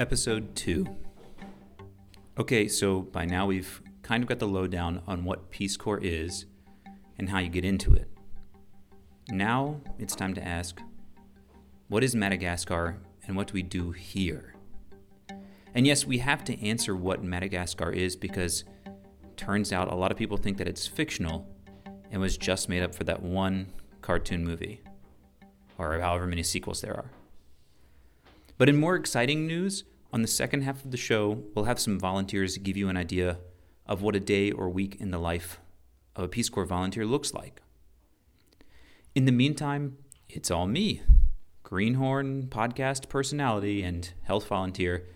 Episode 2. Okay, so by now we've kind of got the lowdown on what Peace Corps is and how you get into it. Now it's time to ask what is Madagascar and what do we do here? And yes, we have to answer what Madagascar is because turns out a lot of people think that it's fictional and was just made up for that one cartoon movie, or however many sequels there are. But in more exciting news, on the second half of the show, we'll have some volunteers give you an idea of what a day or week in the life of a Peace Corps volunteer looks like. In the meantime, it's all me, Greenhorn podcast personality and health volunteer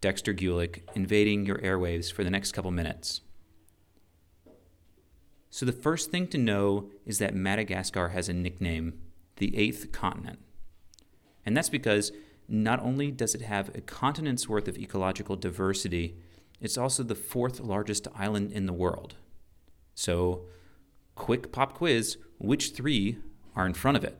Dexter Gulick, invading your airwaves for the next couple minutes. So, the first thing to know is that Madagascar has a nickname, the eighth continent. And that's because not only does it have a continent's worth of ecological diversity, it's also the fourth largest island in the world. So, quick pop quiz which three are in front of it?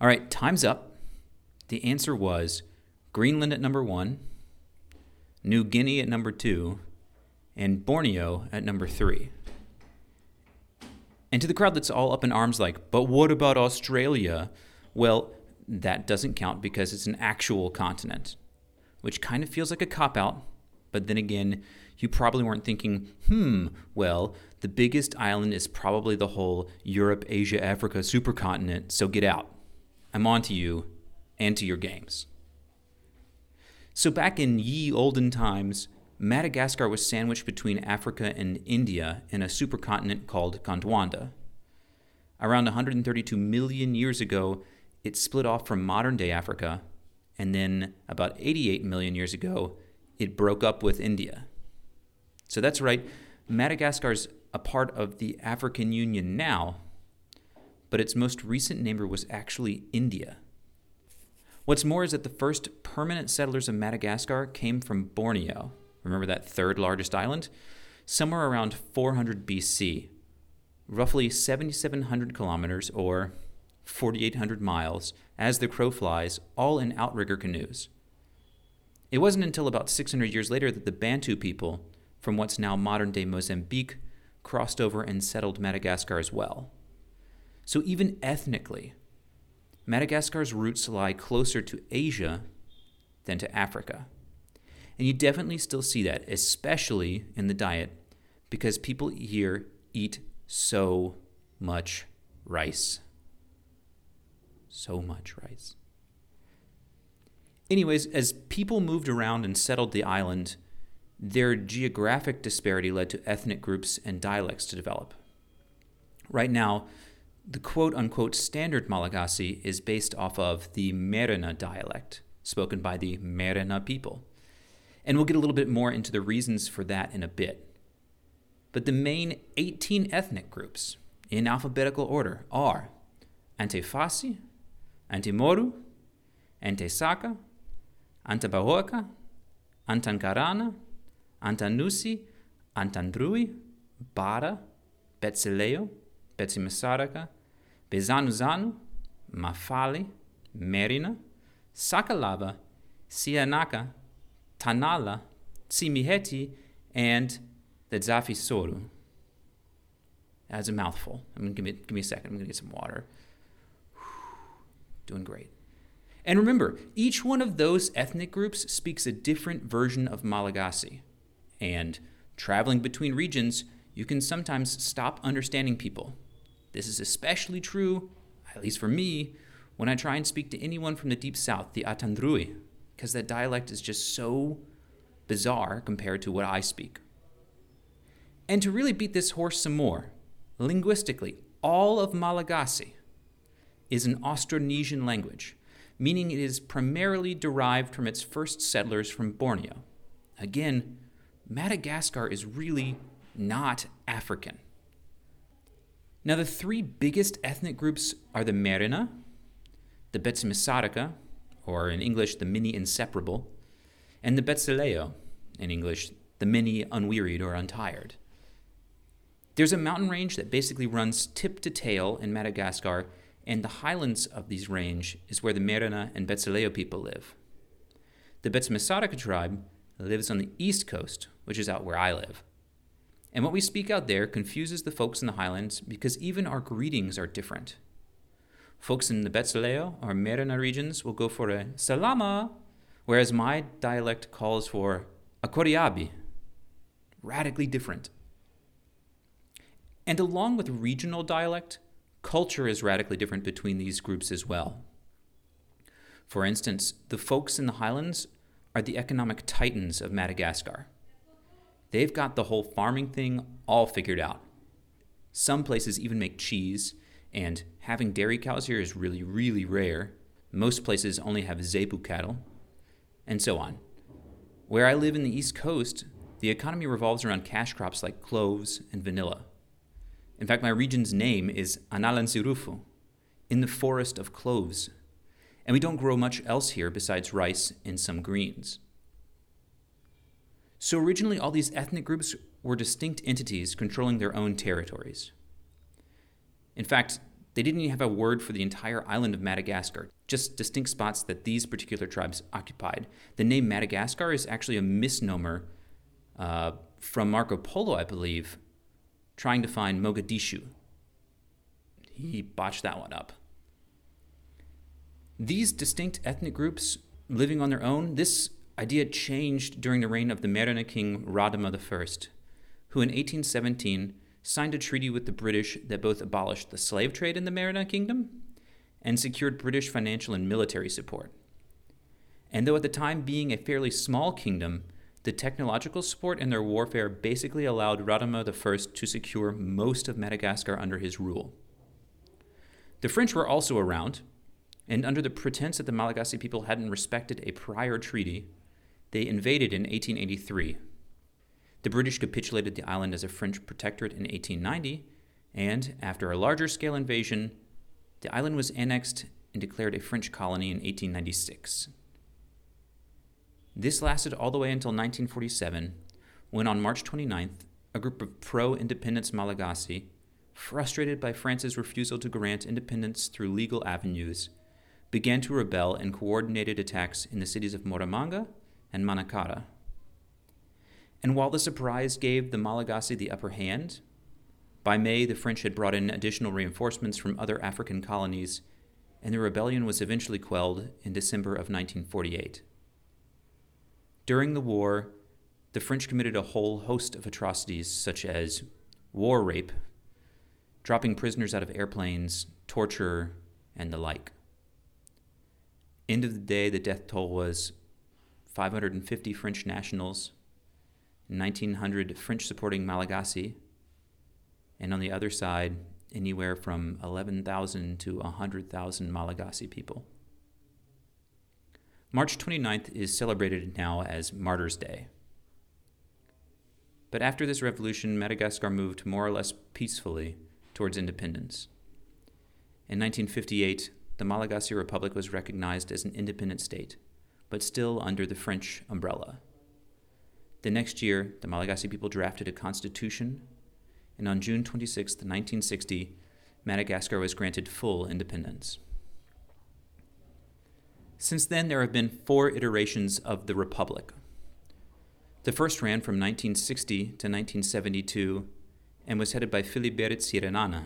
All right, time's up. The answer was Greenland at number one, New Guinea at number two, and Borneo at number three. And to the crowd that's all up in arms, like, but what about Australia? Well, that doesn't count because it's an actual continent, which kind of feels like a cop out. But then again, you probably weren't thinking, hmm, well, the biggest island is probably the whole Europe, Asia, Africa supercontinent, so get out. I'm on to you and to your games. So, back in ye olden times, Madagascar was sandwiched between Africa and India in a supercontinent called Gondwana. Around 132 million years ago, it split off from modern day Africa, and then about 88 million years ago, it broke up with India. So that's right, Madagascar's a part of the African Union now, but its most recent neighbor was actually India. What's more is that the first permanent settlers of Madagascar came from Borneo remember that third largest island, somewhere around 400 BC, roughly 7,700 kilometers or 4,800 miles, as the crow flies, all in outrigger canoes. It wasn't until about 600 years later that the Bantu people, from what's now modern day Mozambique, crossed over and settled Madagascar as well. So, even ethnically, Madagascar's roots lie closer to Asia than to Africa. And you definitely still see that, especially in the diet, because people here eat so much rice. So much rice. Anyways, as people moved around and settled the island, their geographic disparity led to ethnic groups and dialects to develop. Right now, the quote unquote standard Malagasy is based off of the Merina dialect, spoken by the Merina people. And we'll get a little bit more into the reasons for that in a bit. But the main 18 ethnic groups in alphabetical order are Antefasi, Antimoru, Antesaka, Antambahoaka, Antankarana, Antanosy, Antandroy, Bara, Betsileo, Betsimisaraka, Bezanozano, Mafali, Merina, Sakalava, Sihanaka, Tanala, Tsimihety, and the Zafisoro. That's a mouthful. I'm gonna give me give me a second. I'm gonna get some water. Doing great. And remember, each one of those ethnic groups speaks a different version of Malagasy. And traveling between regions, you can sometimes stop understanding people. This is especially true, at least for me, when I try and speak to anyone from the deep south, the Atandrui, because that dialect is just so bizarre compared to what I speak. And to really beat this horse some more, linguistically, all of Malagasy is an Austronesian language, meaning it is primarily derived from its first settlers from Borneo. Again, Madagascar is really not African. Now, the three biggest ethnic groups are the Merina, the Betsimisaraka, or in English, the mini inseparable, and the Betsileo, in English, the many unwearied or untired. There's a mountain range that basically runs tip to tail in Madagascar, and the highlands of these range is where the Merina and Betsileo people live. The Betsimisaraka tribe lives on the east coast, which is out where I live. And what we speak out there confuses the folks in the highlands because even our greetings are different. Folks in the Betsileo or Merina regions will go for a salama, whereas my dialect calls for a koriabi. Radically different. And along with regional dialect, culture is radically different between these groups as well. For instance, the folks in the highlands are the economic titans of Madagascar. They've got the whole farming thing all figured out. Some places even make cheese, and having dairy cows here is really, really rare. Most places only have zebu cattle, and so on. Where I live in the East Coast, the economy revolves around cash crops like cloves and vanilla. In fact, my region's name is Analanjirofo, in the forest of cloves. And we don't grow much else here besides rice and some greens. So originally, all these ethnic groups were distinct entities controlling their own territories. In fact, they didn't even have a word for the entire island of Madagascar, just distinct spots that these particular tribes occupied. The name Madagascar is actually a misnomer uh, from Marco Polo, I believe, trying to find Mogadishu. He botched that one up. These distinct ethnic groups living on their own, this idea changed during the reign of the Merina king Radama I, who in 1817 signed a treaty with the British that both abolished the slave trade in the Merina kingdom and secured British financial and military support. And though at the time being a fairly small kingdom, the technological support in their warfare basically allowed Radama I to secure most of Madagascar under his rule. The French were also around, and under the pretense that the Malagasy people hadn't respected a prior treaty, they invaded in 1883. The British capitulated the island as a French protectorate in 1890, and after a larger scale invasion, the island was annexed and declared a French colony in 1896. This lasted all the way until 1947, when on March 29th, a group of pro independence Malagasy, frustrated by France's refusal to grant independence through legal avenues, began to rebel and coordinated attacks in the cities of Moramanga and Manakara. And while the surprise gave the Malagasy the upper hand, by May the French had brought in additional reinforcements from other African colonies, and the rebellion was eventually quelled in December of 1948. During the war, the French committed a whole host of atrocities, such as war rape, dropping prisoners out of airplanes, torture, and the like. End of the day, the death toll was 550 French nationals, 1,900 French supporting Malagasy, and on the other side, anywhere from 11,000 to 100,000 Malagasy people. March 29th is celebrated now as Martyrs' Day. But after this revolution, Madagascar moved more or less peacefully towards independence. In 1958, the Malagasy Republic was recognized as an independent state, but still under the French umbrella. The next year, the Malagasy people drafted a constitution, and on June 26, 1960, Madagascar was granted full independence. Since then, there have been four iterations of the Republic. The first ran from 1960 to 1972 and was headed by Philibert Tsiranana,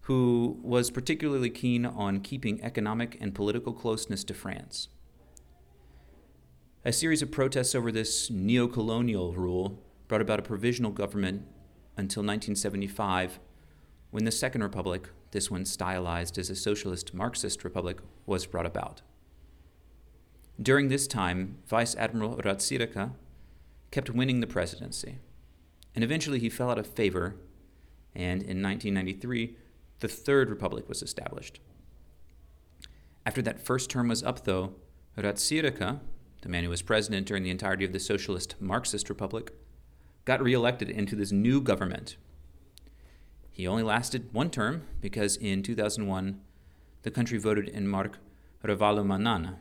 who was particularly keen on keeping economic and political closeness to France. A series of protests over this neo colonial rule brought about a provisional government until 1975, when the Second Republic this one stylized as a socialist Marxist republic, was brought about. During this time, Vice Admiral Ratsiraka kept winning the presidency, and eventually he fell out of favor, and in 1993, the Third Republic was established. After that first term was up, though, Ratsiraka, the man who was president during the entirety of the Socialist Marxist Republic, got reelected into this new government he only lasted one term because in 2001, the country voted in Marc Ravalomanana.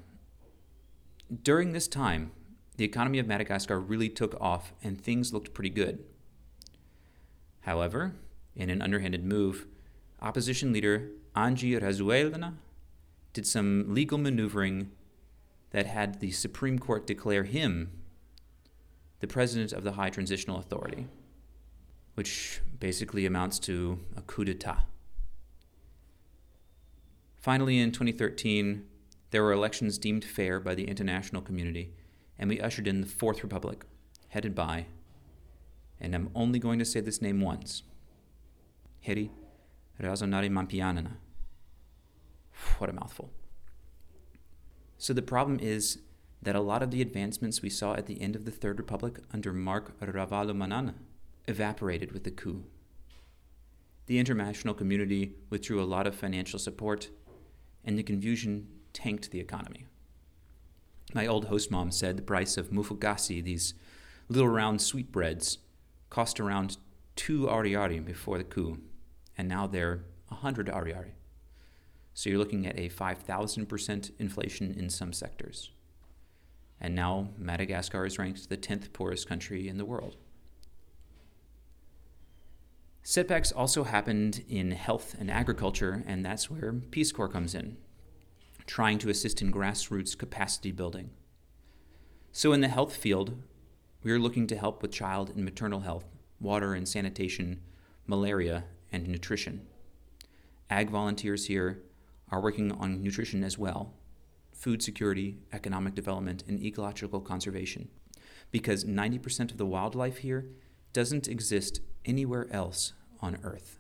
During this time, the economy of Madagascar really took off and things looked pretty good. However, in an underhanded move, opposition leader Andry Rajoelina did some legal maneuvering that had the Supreme Court declare him the president of the High Transitional Authority, which basically amounts to a coup d'etat. Finally, in 2013, there were elections deemed fair by the international community, and we ushered in the Fourth Republic, headed by, and I'm only going to say this name once, Hery Rajaonarimampianina. What a mouthful. So the problem is that a lot of the advancements we saw at the end of the Third Republic under Marc Ravalomanana evaporated with the coup. The international community withdrew a lot of financial support, and the confusion tanked the economy. My old host mom said the price of mufugasi, these little round sweetbreads, cost around two ariary before the coup, and now they're a hundred ariary. So you're looking at a 5,000% inflation in some sectors. And now Madagascar is ranked the 10th poorest country in the world. Setbacks also happened in health and agriculture, and that's where Peace Corps comes in, trying to assist in grassroots capacity building. So, in the health field, we are looking to help with child and maternal health, water and sanitation, malaria, and nutrition. Ag volunteers here are working on nutrition as well food security, economic development, and ecological conservation. Because 90% of the wildlife here doesn't exist anywhere else on Earth.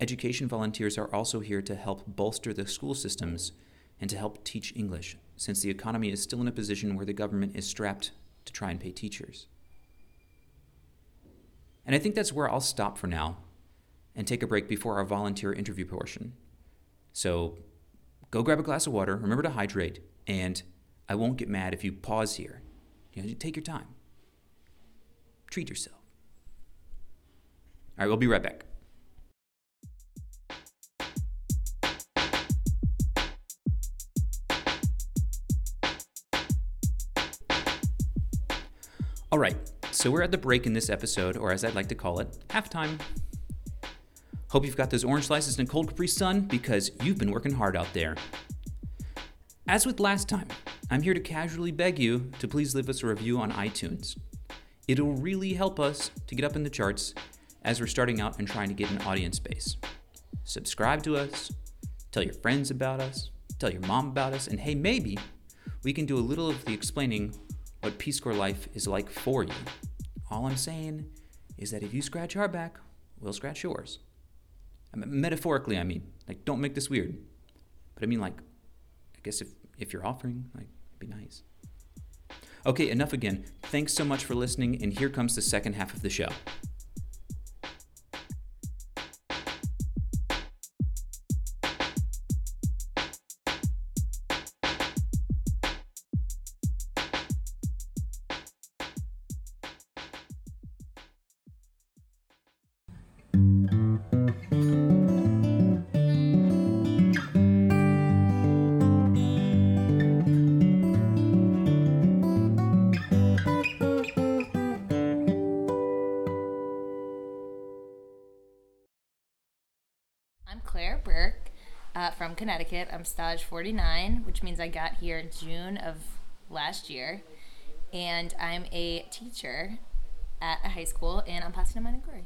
Education volunteers are also here to help bolster the school systems and to help teach English, since the economy is still in a position where the government is strapped to try and pay teachers. And I think that's where I'll stop for now and take a break before our volunteer interview portion. So go grab a glass of water, remember to hydrate, and I won't get mad if you pause here. You know, take your time. Treat yourself. All right, we'll be right back. All right, so we're at the break in this episode, or as I'd like to call it, halftime. Hope you've got those orange slices and cold Capri Sun because you've been working hard out there. As with last time, I'm here to casually beg you to please leave us a review on iTunes. It'll really help us to get up in the charts as we're starting out and trying to get an audience base. Subscribe to us, tell your friends about us, tell your mom about us, and hey, maybe we can do a little of the explaining what Peace Corps life is like for you. All I'm saying is that if you scratch our back, we'll scratch yours. Metaphorically, I mean, like, don't make this weird. But I mean, like, I guess if, if you're offering, like, it'd be nice. Okay, enough again. Thanks so much for listening, and here comes the second half of the show. Connecticut. I'm stage 49, which means I got here June of last year. And I'm a teacher at a high school and I'm in Ampasina Maningory.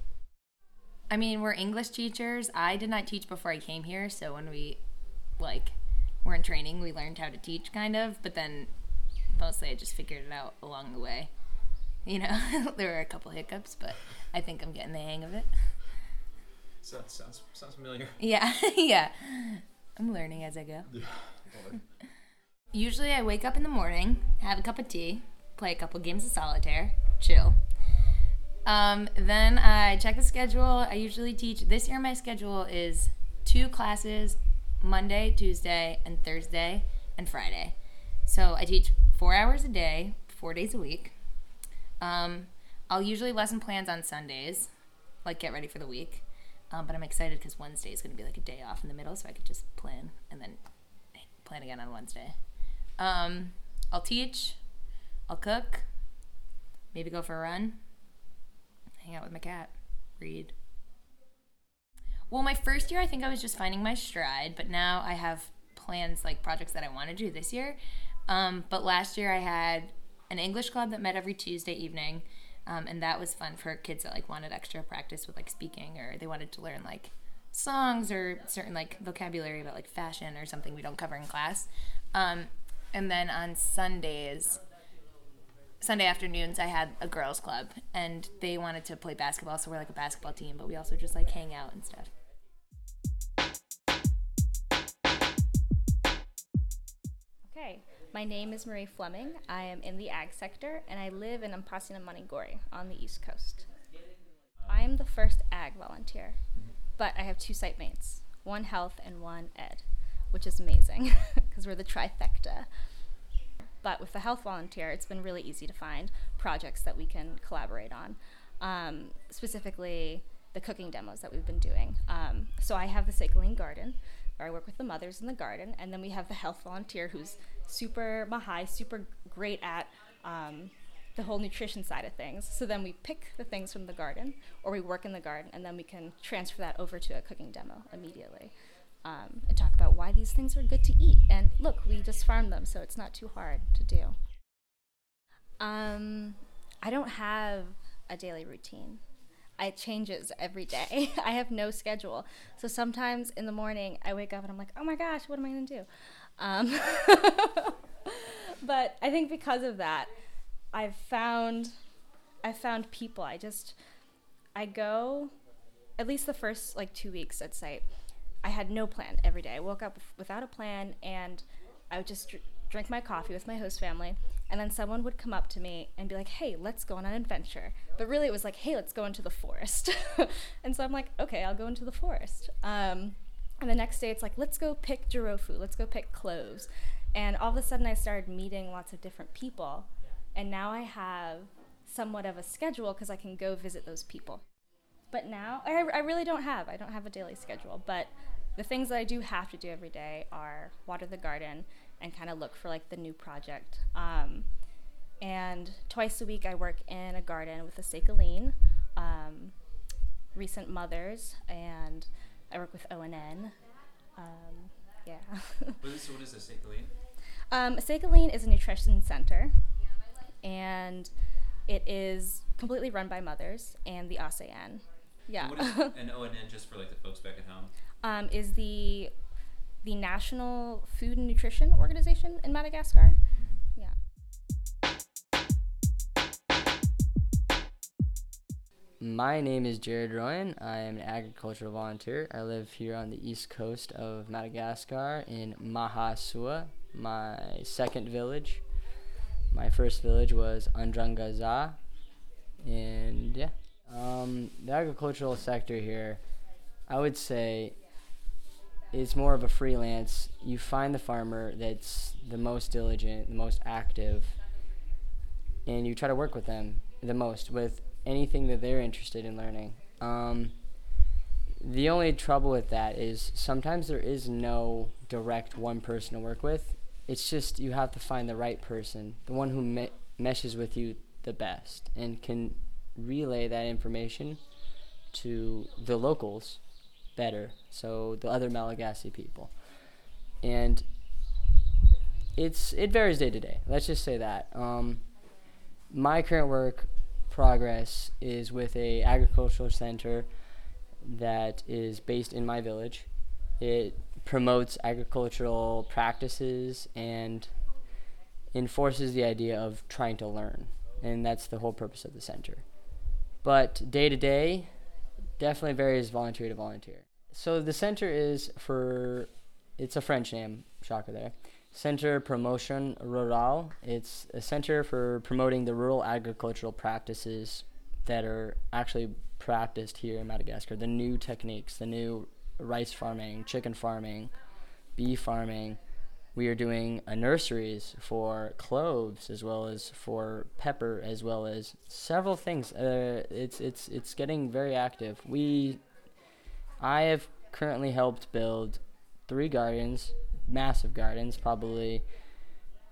I mean, we're English teachers. I did not teach before I came here, so when we like were in training, we learned how to teach kind of, but then mostly I just figured it out along the way. You know, there were a couple hiccups, but I think I'm getting the hang of it. Sounds sounds familiar. Yeah, yeah. I'm learning as I go. Usually I wake up in the morning, have a cup of tea, play a couple games of solitaire, chill. Um, then I check the schedule. I usually teach. This year my schedule is two classes, Monday, Tuesday, and Thursday, and Friday. So I teach four hours a day, four days a week. Um, I'll usually lesson plans on Sundays, like get ready for the week. Um, but I'm excited because Wednesday is going to be like a day off in the middle, so I could just plan and then plan again on Wednesday. Um, I'll teach, I'll cook, maybe go for a run, hang out with my cat, read? Well, my first year, I think I was just finding my stride, but now I have plans, like projects that I want to do this year. Um, but last year, I had an English club that met every Tuesday evening, um, and that was fun for kids that like wanted extra practice with like speaking or they wanted to learn like songs or certain like vocabulary about like fashion or something we don't cover in class. Um, and then on Sundays, Sunday afternoons, I had a girls' club, and they wanted to play basketball, so we're like a basketball team, but we also just like hang out and stuff. My name is Marie Fleming. I am in the ag sector, and I live in Ampasina Maningory on the East Coast. I am the first ag volunteer, but I have two site mates one health and one ed, which is amazing because we're the trifecta. But with the health volunteer, it's been really easy to find projects that we can collaborate on. Um, specifically, the cooking demos that we've been doing. Um, so I have the SEECALINE Garden, where I work with the mothers in the garden, and then we have the health volunteer who's super mahai, super great at um, the whole nutrition side of things. So then we pick the things from the garden, or we work in the garden, and then we can transfer that over to a cooking demo immediately. Um, and talk about why these things are good to eat. And look, we just farm them, so it's not too hard to do. Um, I don't have a daily routine. It changes every day. I have no schedule. So sometimes in the morning, I wake up and I'm like, oh my gosh, what am I going to do? Um, but I think because of that, I've found I've found people. I just I go at least the first like 2 weeks at site. I had no plan every day. I woke up without a plan and I would just dr- drink my coffee with my host family and then someone would come up to me and be like, "Hey, let's go on an adventure." But really it was like, "Hey, let's go into the forest." and so I'm like, "Okay, I'll go into the forest." Um, and the next day it's like, "Let's go pick jirofo. Let's go pick cloves." And all of a sudden I started meeting lots of different people and now I have somewhat of a schedule because I can go visit those people. But now I, I really don't have. I don't have a daily schedule. But the things that I do have to do every day are water the garden and kind of look for like the new project. Um, and twice a week I work in a garden with a SEECALINE, um, recent mothers, and I work with ONN. Um, yeah. so what is a SEECALINE? Um, SEECALINE is a nutrition center and it is completely run by mothers and the ASEAN. Yeah. And what is an ONN just for like the folks back at home? Um, is the the National Food and Nutrition Organization in Madagascar. Yeah. My name is Jared Rowan. I am an agricultural volunteer. I live here on the east coast of Madagascar in Mahasua, my second village. My first village was Andrangaza, and yeah, um, the agricultural sector here, I would say, is more of a freelance. You find the farmer that's the most diligent, the most active, and you try to work with them the most with anything that they're interested in learning. Um, the only trouble with that is sometimes there is no direct one person to work with it's just you have to find the right person, the one who me- meshes with you the best and can relay that information to the locals better, so the other Malagasy people. And it's it varies day to day. Let's just say that. Um, my current work progress is with a agricultural center that is based in my village. It promotes agricultural practices and enforces the idea of trying to learn. And that's the whole purpose of the center. But day to day, definitely varies volunteer to volunteer. So the center is for, it's a French name, shocker there. Center Promotion Rural. It's a center for promoting the rural agricultural practices that are actually practiced here in Madagascar, the new techniques, the new rice farming, chicken farming, bee farming. We are doing nurseries for cloves as well as for pepper as well as several things. Uh, it's it's it's getting very active. We, I have currently helped build three gardens, massive gardens, probably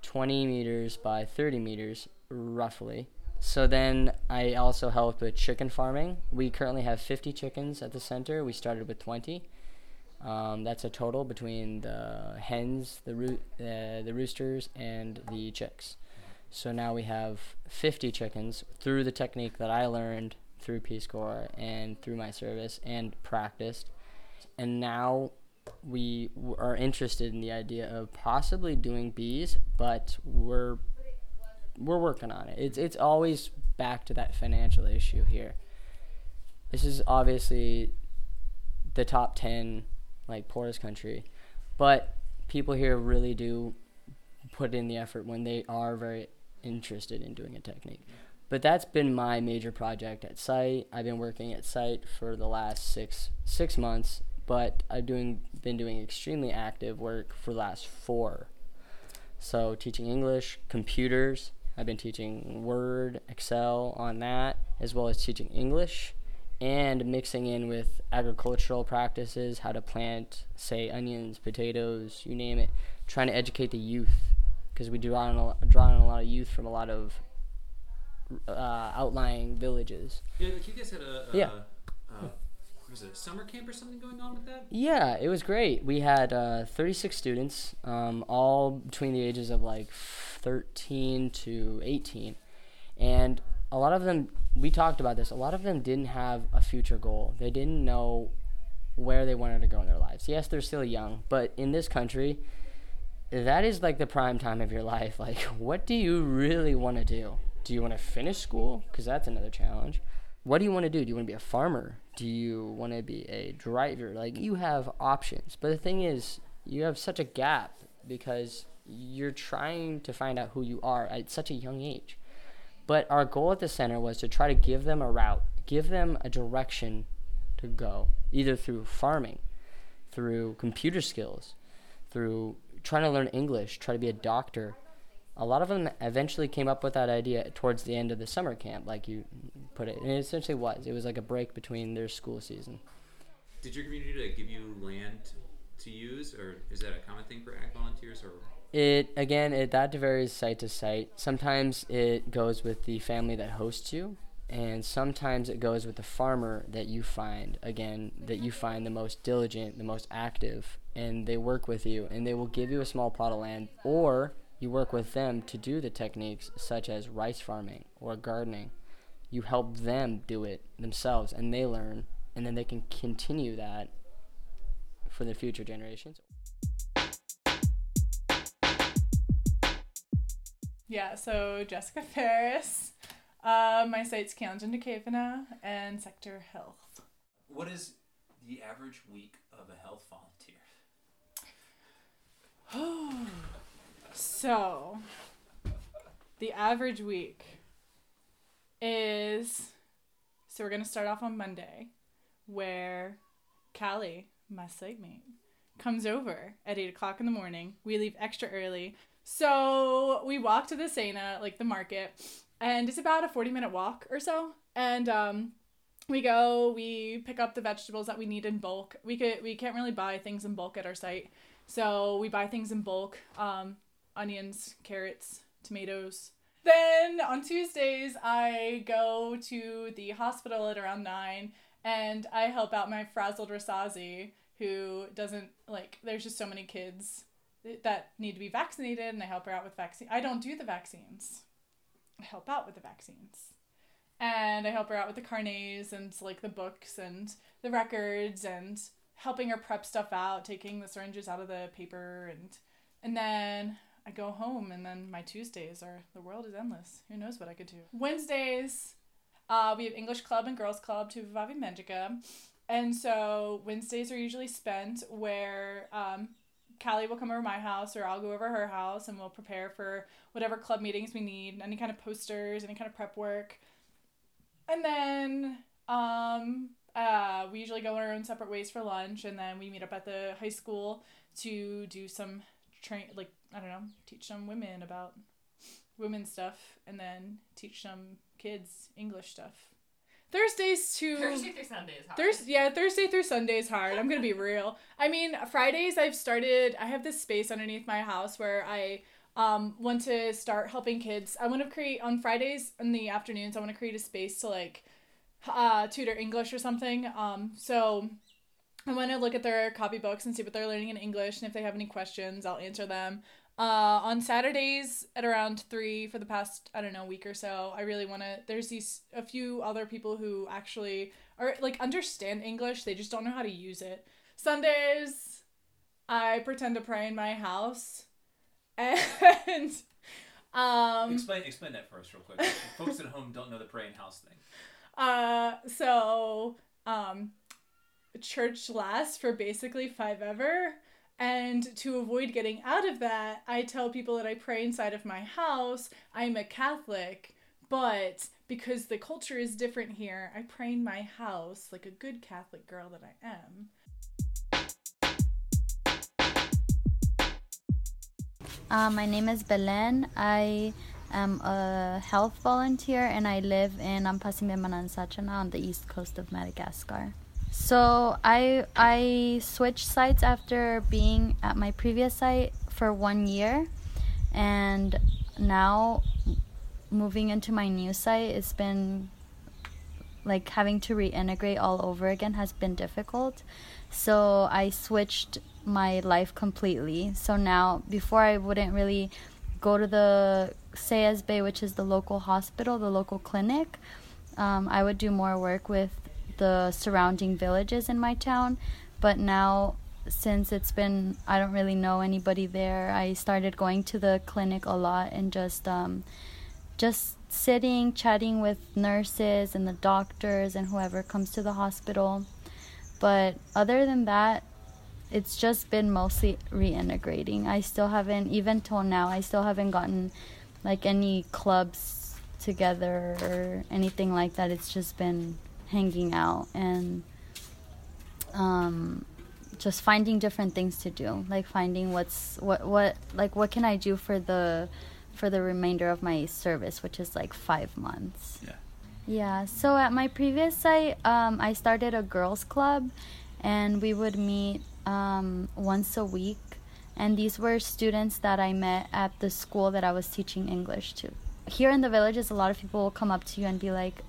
20 meters by 30 meters roughly, So then I also helped with chicken farming. We currently have 50 chickens at the center. We started with 20. Um, that's a total between the hens, the roo- uh, the roosters, and the chicks. So now we have 50 chickens through the technique that I learned through Peace Corps and through my service and practiced. And now we are interested in the idea of possibly doing bees, but we're we're working on it. It's it's always back to that financial issue here. This is obviously the top 10 like poorest country, but people here really do put in the effort when they are very interested in doing a technique. But that's been my major project at site. I've been working at site for the last six six months, but I've doing been doing extremely active work for the last four. So teaching English, computers. I've been teaching Word, Excel on that, as well as teaching English and mixing in with agricultural practices, how to plant, say, onions, potatoes, you name it, trying to educate the youth because we draw on a, draw on a lot of youth from a lot of uh, outlying villages. Yeah, like you guys had a, a Yeah. uh, was it a summer camp or something going on with that? Yeah, it was great. We had uh, 36 students, um, all between the ages of like 13 to 18. And a lot of them, we talked about this, a lot of them didn't have a future goal. They didn't know where they wanted to go in their lives. Yes, they're still young, but in this country, that is like the prime time of your life. Like, what do you really want to do? Do you want to finish school? Because that's another challenge. What do you want to do? Do you want to be a farmer? Do you want to be a driver? Like, you have options. But the thing is, you have such a gap because you're trying to find out who you are at such a young age. But our goal at the center was to try to give them a route, give them a direction to go, either through farming, through computer skills, through trying to learn English, try to be a doctor. A lot of them eventually came up with that idea towards the end of the summer camp, like you put it. And it essentially was. It was like a break between their school season. Did your community like, give you land to use, or is that a common thing for ag volunteers? Or It again, it that varies site to site. Sometimes it goes with the family that hosts you, and sometimes it goes with the farmer that you find. Again, that you find the most diligent, the most active, and they work with you, and they will give you a small plot of land, or you work with them to do the techniques such as rice farming or gardening. You help them do it themselves, and they learn, and then they can continue that for the future generations. Yeah, so Jessica Ferris. Uh, my site's Keonjan Kavana and Sector Health. what is the average week of a health volunteer? So, the average week is so we're gonna start off on Monday, where Callie, my site mate, comes over at eight o'clock in the morning. We leave extra early, so we walk to the Sena, like the market, and it's about a forty minute walk or so, and um. We go, we pick up the vegetables that we need in bulk. We could we can't really buy things in bulk at our site. So we buy things in bulk. Um, onions, carrots, tomatoes. Then on Tuesdays, I go to the hospital at around 9 and I help out my frazzled Rasazi who doesn't like, there's just so many kids that need to be vaccinated and I help her out with vaccine. I don't do the vaccines. I help out with the vaccines. And I help her out with the carnets and like the books and the records and helping her prep stuff out, taking the syringes out of the paper and and then I go home and then my Tuesdays are the world is endless. Who knows what I could do? Wednesdays, uh, we have English club and girls club to Vivavi Magica. And so Wednesdays are usually spent where um, Callie will come over my house or I'll go over her house and we'll prepare for whatever club meetings we need, any kind of posters, any kind of prep work. And then um, uh, we usually go our own separate ways for lunch and then we meet up at the high school to do some train like I don't know, teach some women about women stuff and then teach some kids English stuff. Thursdays to Thursday through Sunday is hard. Thursday, yeah, Thursday through Sunday is hard. I'm gonna be real. I mean, Fridays I've started. I have this space underneath my house where I um, want to start helping kids. I want to create on Fridays in the afternoons. I want to create a space to like uh, tutor English or something. Um, so I want to look at their copybooks and see what they're learning in English, and if they have any questions, I'll answer them. Uh, on Saturdays at around three for the past I don't know week or so, I really want to. There's these a few other people who actually are like understand English, they just don't know how to use it. Sundays, I pretend to pray in my house, and um, explain explain that first real quick. Folks at home don't know the praying house thing. Uh, so um, church lasts for basically five ever. And to avoid getting out of that, I tell people that I pray inside of my house. I'm a Catholic, but because the culture is different here, I pray in my house like a good Catholic girl that I am. Uh, my name is Belen. I am a health volunteer and I live in Ampasime Manansachana on the east coast of Madagascar. So I I switched sites after being at my previous site for one year, and now moving into my new site, it's been like having to reintegrate all over again has been difficult. So I switched my life completely. So now, before I wouldn't really go to the CSB, which is the local hospital, the local clinic. Um, I would do more work with the surrounding villages in my town. But now, since it's been, I don't really know anybody there, I started going to the clinic a lot and just, um, just sitting, chatting with nurses and the doctors and whoever comes to the hospital. But other than that, it's just been mostly reintegrating. I still haven't, even till now, I still haven't gotten like any clubs together or anything like that. It's just been hanging out and um, just finding different things to do, like finding what's what what like what can I do for the for the remainder of my service, which is like five months. Yeah. Yeah. So at my previous site, um, I started a girls' club, and we would meet um, once a week. And these were students that I met at the school that I was teaching English to. Here in the villages, a lot of people will come up to you and be like,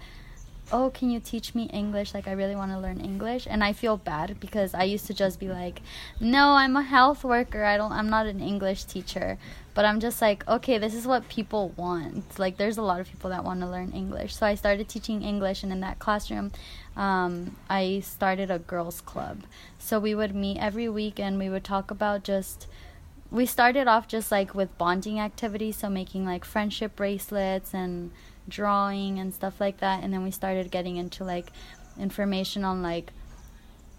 oh can you teach me english? Like i really want to learn english. And i feel bad because i used to just be like no i'm a health worker. I don't i'm not an english teacher. But i'm just like okay this is what people want. Like there's a lot of people that want to learn english. So i started teaching english and in that classroom um, i started a girls club. So we would meet every week and we would talk about just we started off just like with bonding activities. So making like friendship bracelets and drawing and stuff like that and then we started getting into like information on like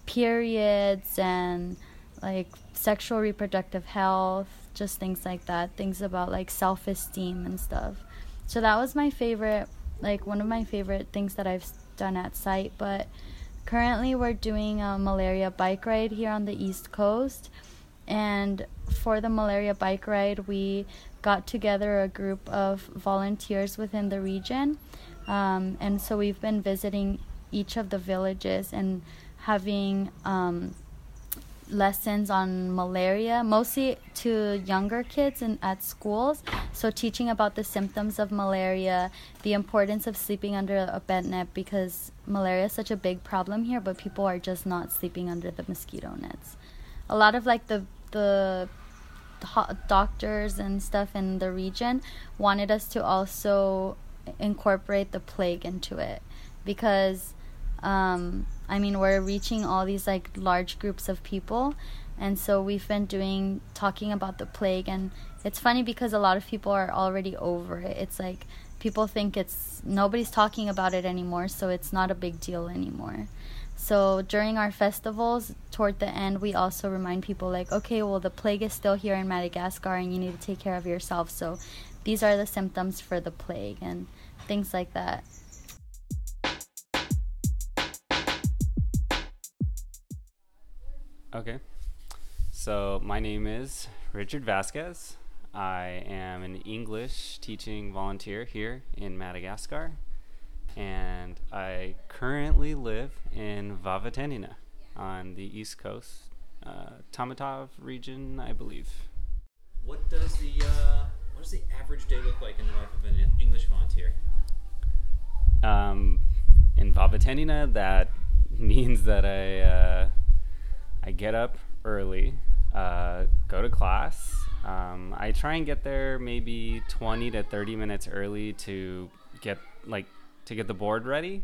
periods and like sexual reproductive health just things like that things about like self-esteem and stuff. So that was my favorite like one of my favorite things that i've done at site but currently we're doing a malaria bike ride here on the east coast and for the malaria bike ride we got together a group of volunteers within the region. Um, and so we've been visiting each of the villages and having um, lessons on malaria, mostly to younger kids and at schools. So teaching about the symptoms of malaria, the importance of sleeping under a bed net because malaria is such a big problem here, but people are just not sleeping under the mosquito nets. A lot of like the the doctors and stuff in the region wanted us to also incorporate the plague into it because um, I mean we're reaching all these like large groups of people. And so we've been doing talking about the plague. And it's funny because a lot of people are already over it. It's like people think it's nobody's talking about it anymore. So it's not a big deal anymore so during our festivals, toward the end, we also remind people like, okay, well, the plague is still here in Madagascar and you need to take care of yourself. So these are the symptoms for the plague and things like that. Okay. So my name is Richard Vasquez. I am an English teaching volunteer here in Madagascar and I currently live in Vavatenina on the east coast, uh, Tamatave region, I believe. What does the uh, What does the average day look like in the life of an English volunteer? Um, in Vavatenina, that means that I uh, I get up early, uh, go to class. Um, I try and get there maybe 20 to 30 minutes early to get like to get the board ready.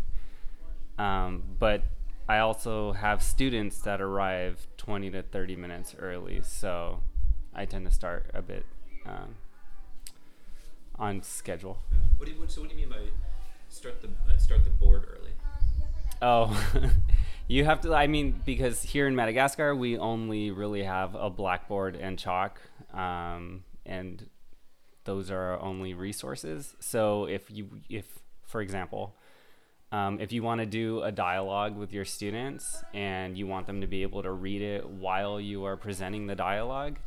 Um, but I also have students that arrive 20 to 30 minutes early, so I tend to start a bit um, on schedule. What do you, what, so what do you mean by start the uh, start the board early? Oh, you have to. I mean, because here in Madagascar, we only really have a blackboard and chalk, um, and those are our only resources. So if you, if for example, um, if you want to do a dialogue with your students and you want them to be able to read it while you are presenting the dialogue,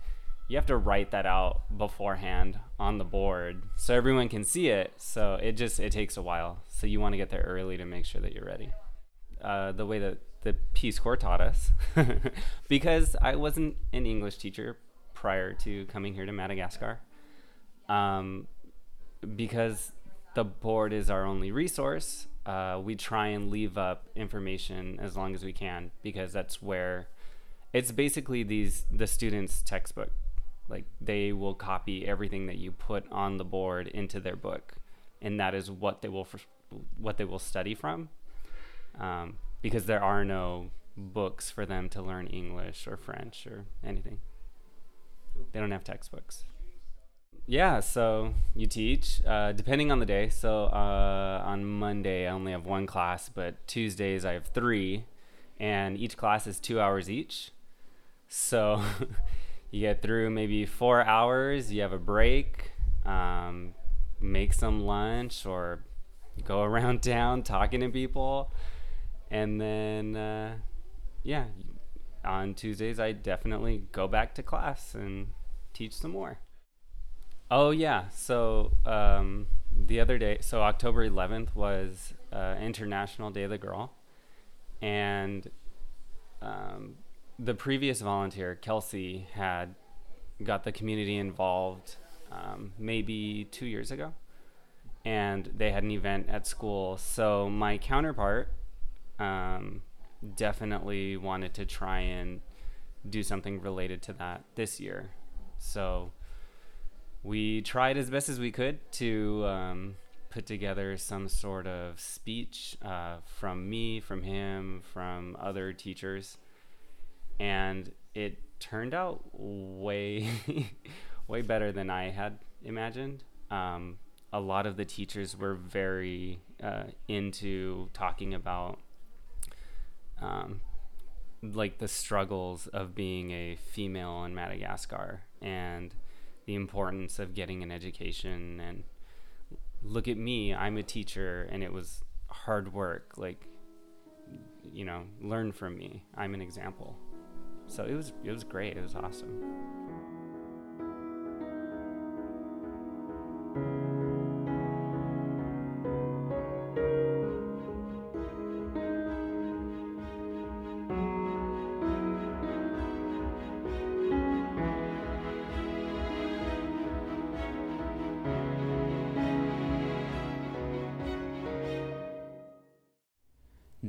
you have to write that out beforehand on the board so everyone can see it. So it just it takes a while. So you want to get there early to make sure that you're ready. Uh, the way that the Peace Corps taught us, because I wasn't an English teacher prior to coming here to Madagascar. Um, because the board is our only resource, uh, we try and leave up information as long as we can because that's where it's basically these the students' textbook. Like they will copy everything that you put on the board into their book, and that is what they will what they will study from. Um, because there are no books for them to learn English or French or anything. They don't have textbooks. Yeah, so you teach uh, depending on the day. So uh, on Monday, I only have one class, but Tuesdays, I have three, and each class is two hours each. So you get through maybe four hours, you have a break, um, make some lunch, or go around town talking to people. And then, uh, yeah, on Tuesdays, I definitely go back to class and teach some more. Oh yeah. So um, the other day, so October 11th was uh, International Day of the Girl, and um, the previous volunteer Kelsey had got the community involved um, maybe two years ago, and they had an event at school. So my counterpart um, definitely wanted to try and do something related to that this year. So we tried as best as we could to um, put together some sort of speech uh, from me, from him, from other teachers, and it turned out way, way better than I had imagined. Um, a lot of the teachers were very uh, into talking about um, like the struggles of being a female in Madagascar and the importance of getting an education. And look at me i'm a teacher and it was hard work like you know learn from me. I'm an example. So it was it was great. It was awesome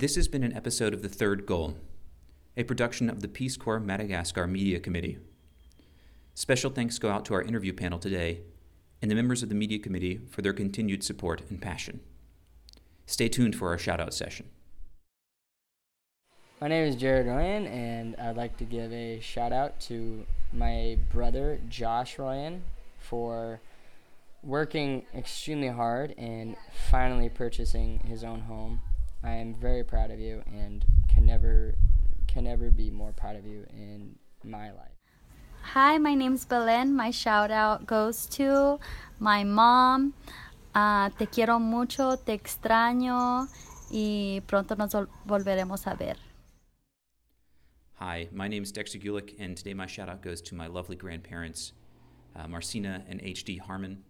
This has been an episode of The Third Goal, a production of the Peace Corps Madagascar Media Committee. Special thanks go out to our interview panel today and the members of the Media Committee for their continued support and passion. Stay tuned for our shout out session. My name is Jared Ryan, and I'd like to give a shout out to my brother Josh Ryan for working extremely hard and finally purchasing his own home. I am very proud of you and can never can never be more proud of you in my life. Hi, my name's Belen. My shout out goes to my mom. Uh, te quiero mucho, te extraño y pronto nos volveremos a ver. Hi, my name is Dexter Gulick, and today my shout out goes to my lovely grandparents, uh, Marcina and H.D. Harmon.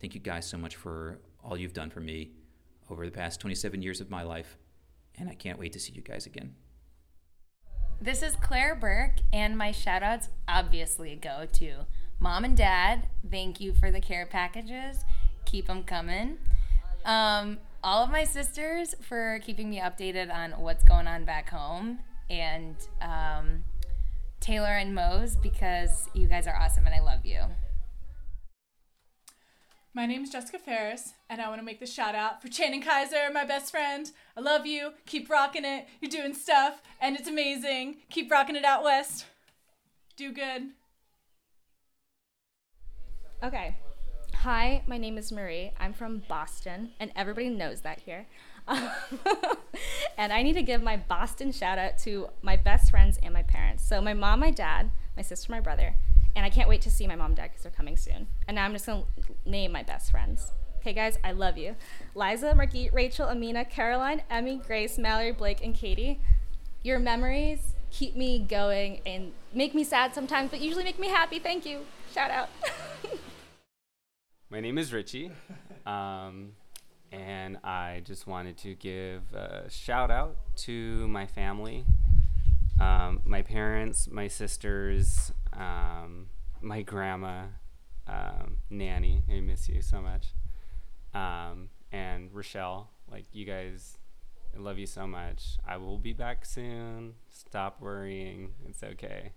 Thank you guys so much for all you've done for me over the past 27 years of my life, and I can't wait to see you guys again. This is Claire Burke, and my shout outs obviously go to Mom and Dad, thank you for the care packages. Keep them coming. Um, all of my sisters for keeping me updated on what's going on back home. And um, Taylor and Mose because you guys are awesome and I love you. My name is Jessica Ferris, and I want to make the shout out for Channing Kaiser, my best friend. I love you. Keep rocking it. You're doing stuff, and it's amazing. Keep rocking it out west. Do good. Okay. Hi, my name is Marie. I'm from Boston, and everybody knows that here. and I need to give my Boston shout out to my best friends and my parents. So, my mom, my dad, my sister, my brother, and I can't wait to see my mom and dad because they're coming soon. And now I'm just going to name my best friends. Okay, guys, I love you. Liza, Margit, Rachel, Amina, Caroline, Emmy, Grace, Mallory, Blake, and Katie. Your memories keep me going and make me sad sometimes, but usually make me happy. Thank you. Shout out. My name is Richie, um, and I just wanted to give a shout out to my family, um, my parents, my sisters, um, my grandma, um, Nanny. I miss you so much, um, and Rochelle. Like you guys, I love you so much. I will be back soon. Stop worrying. It's okay.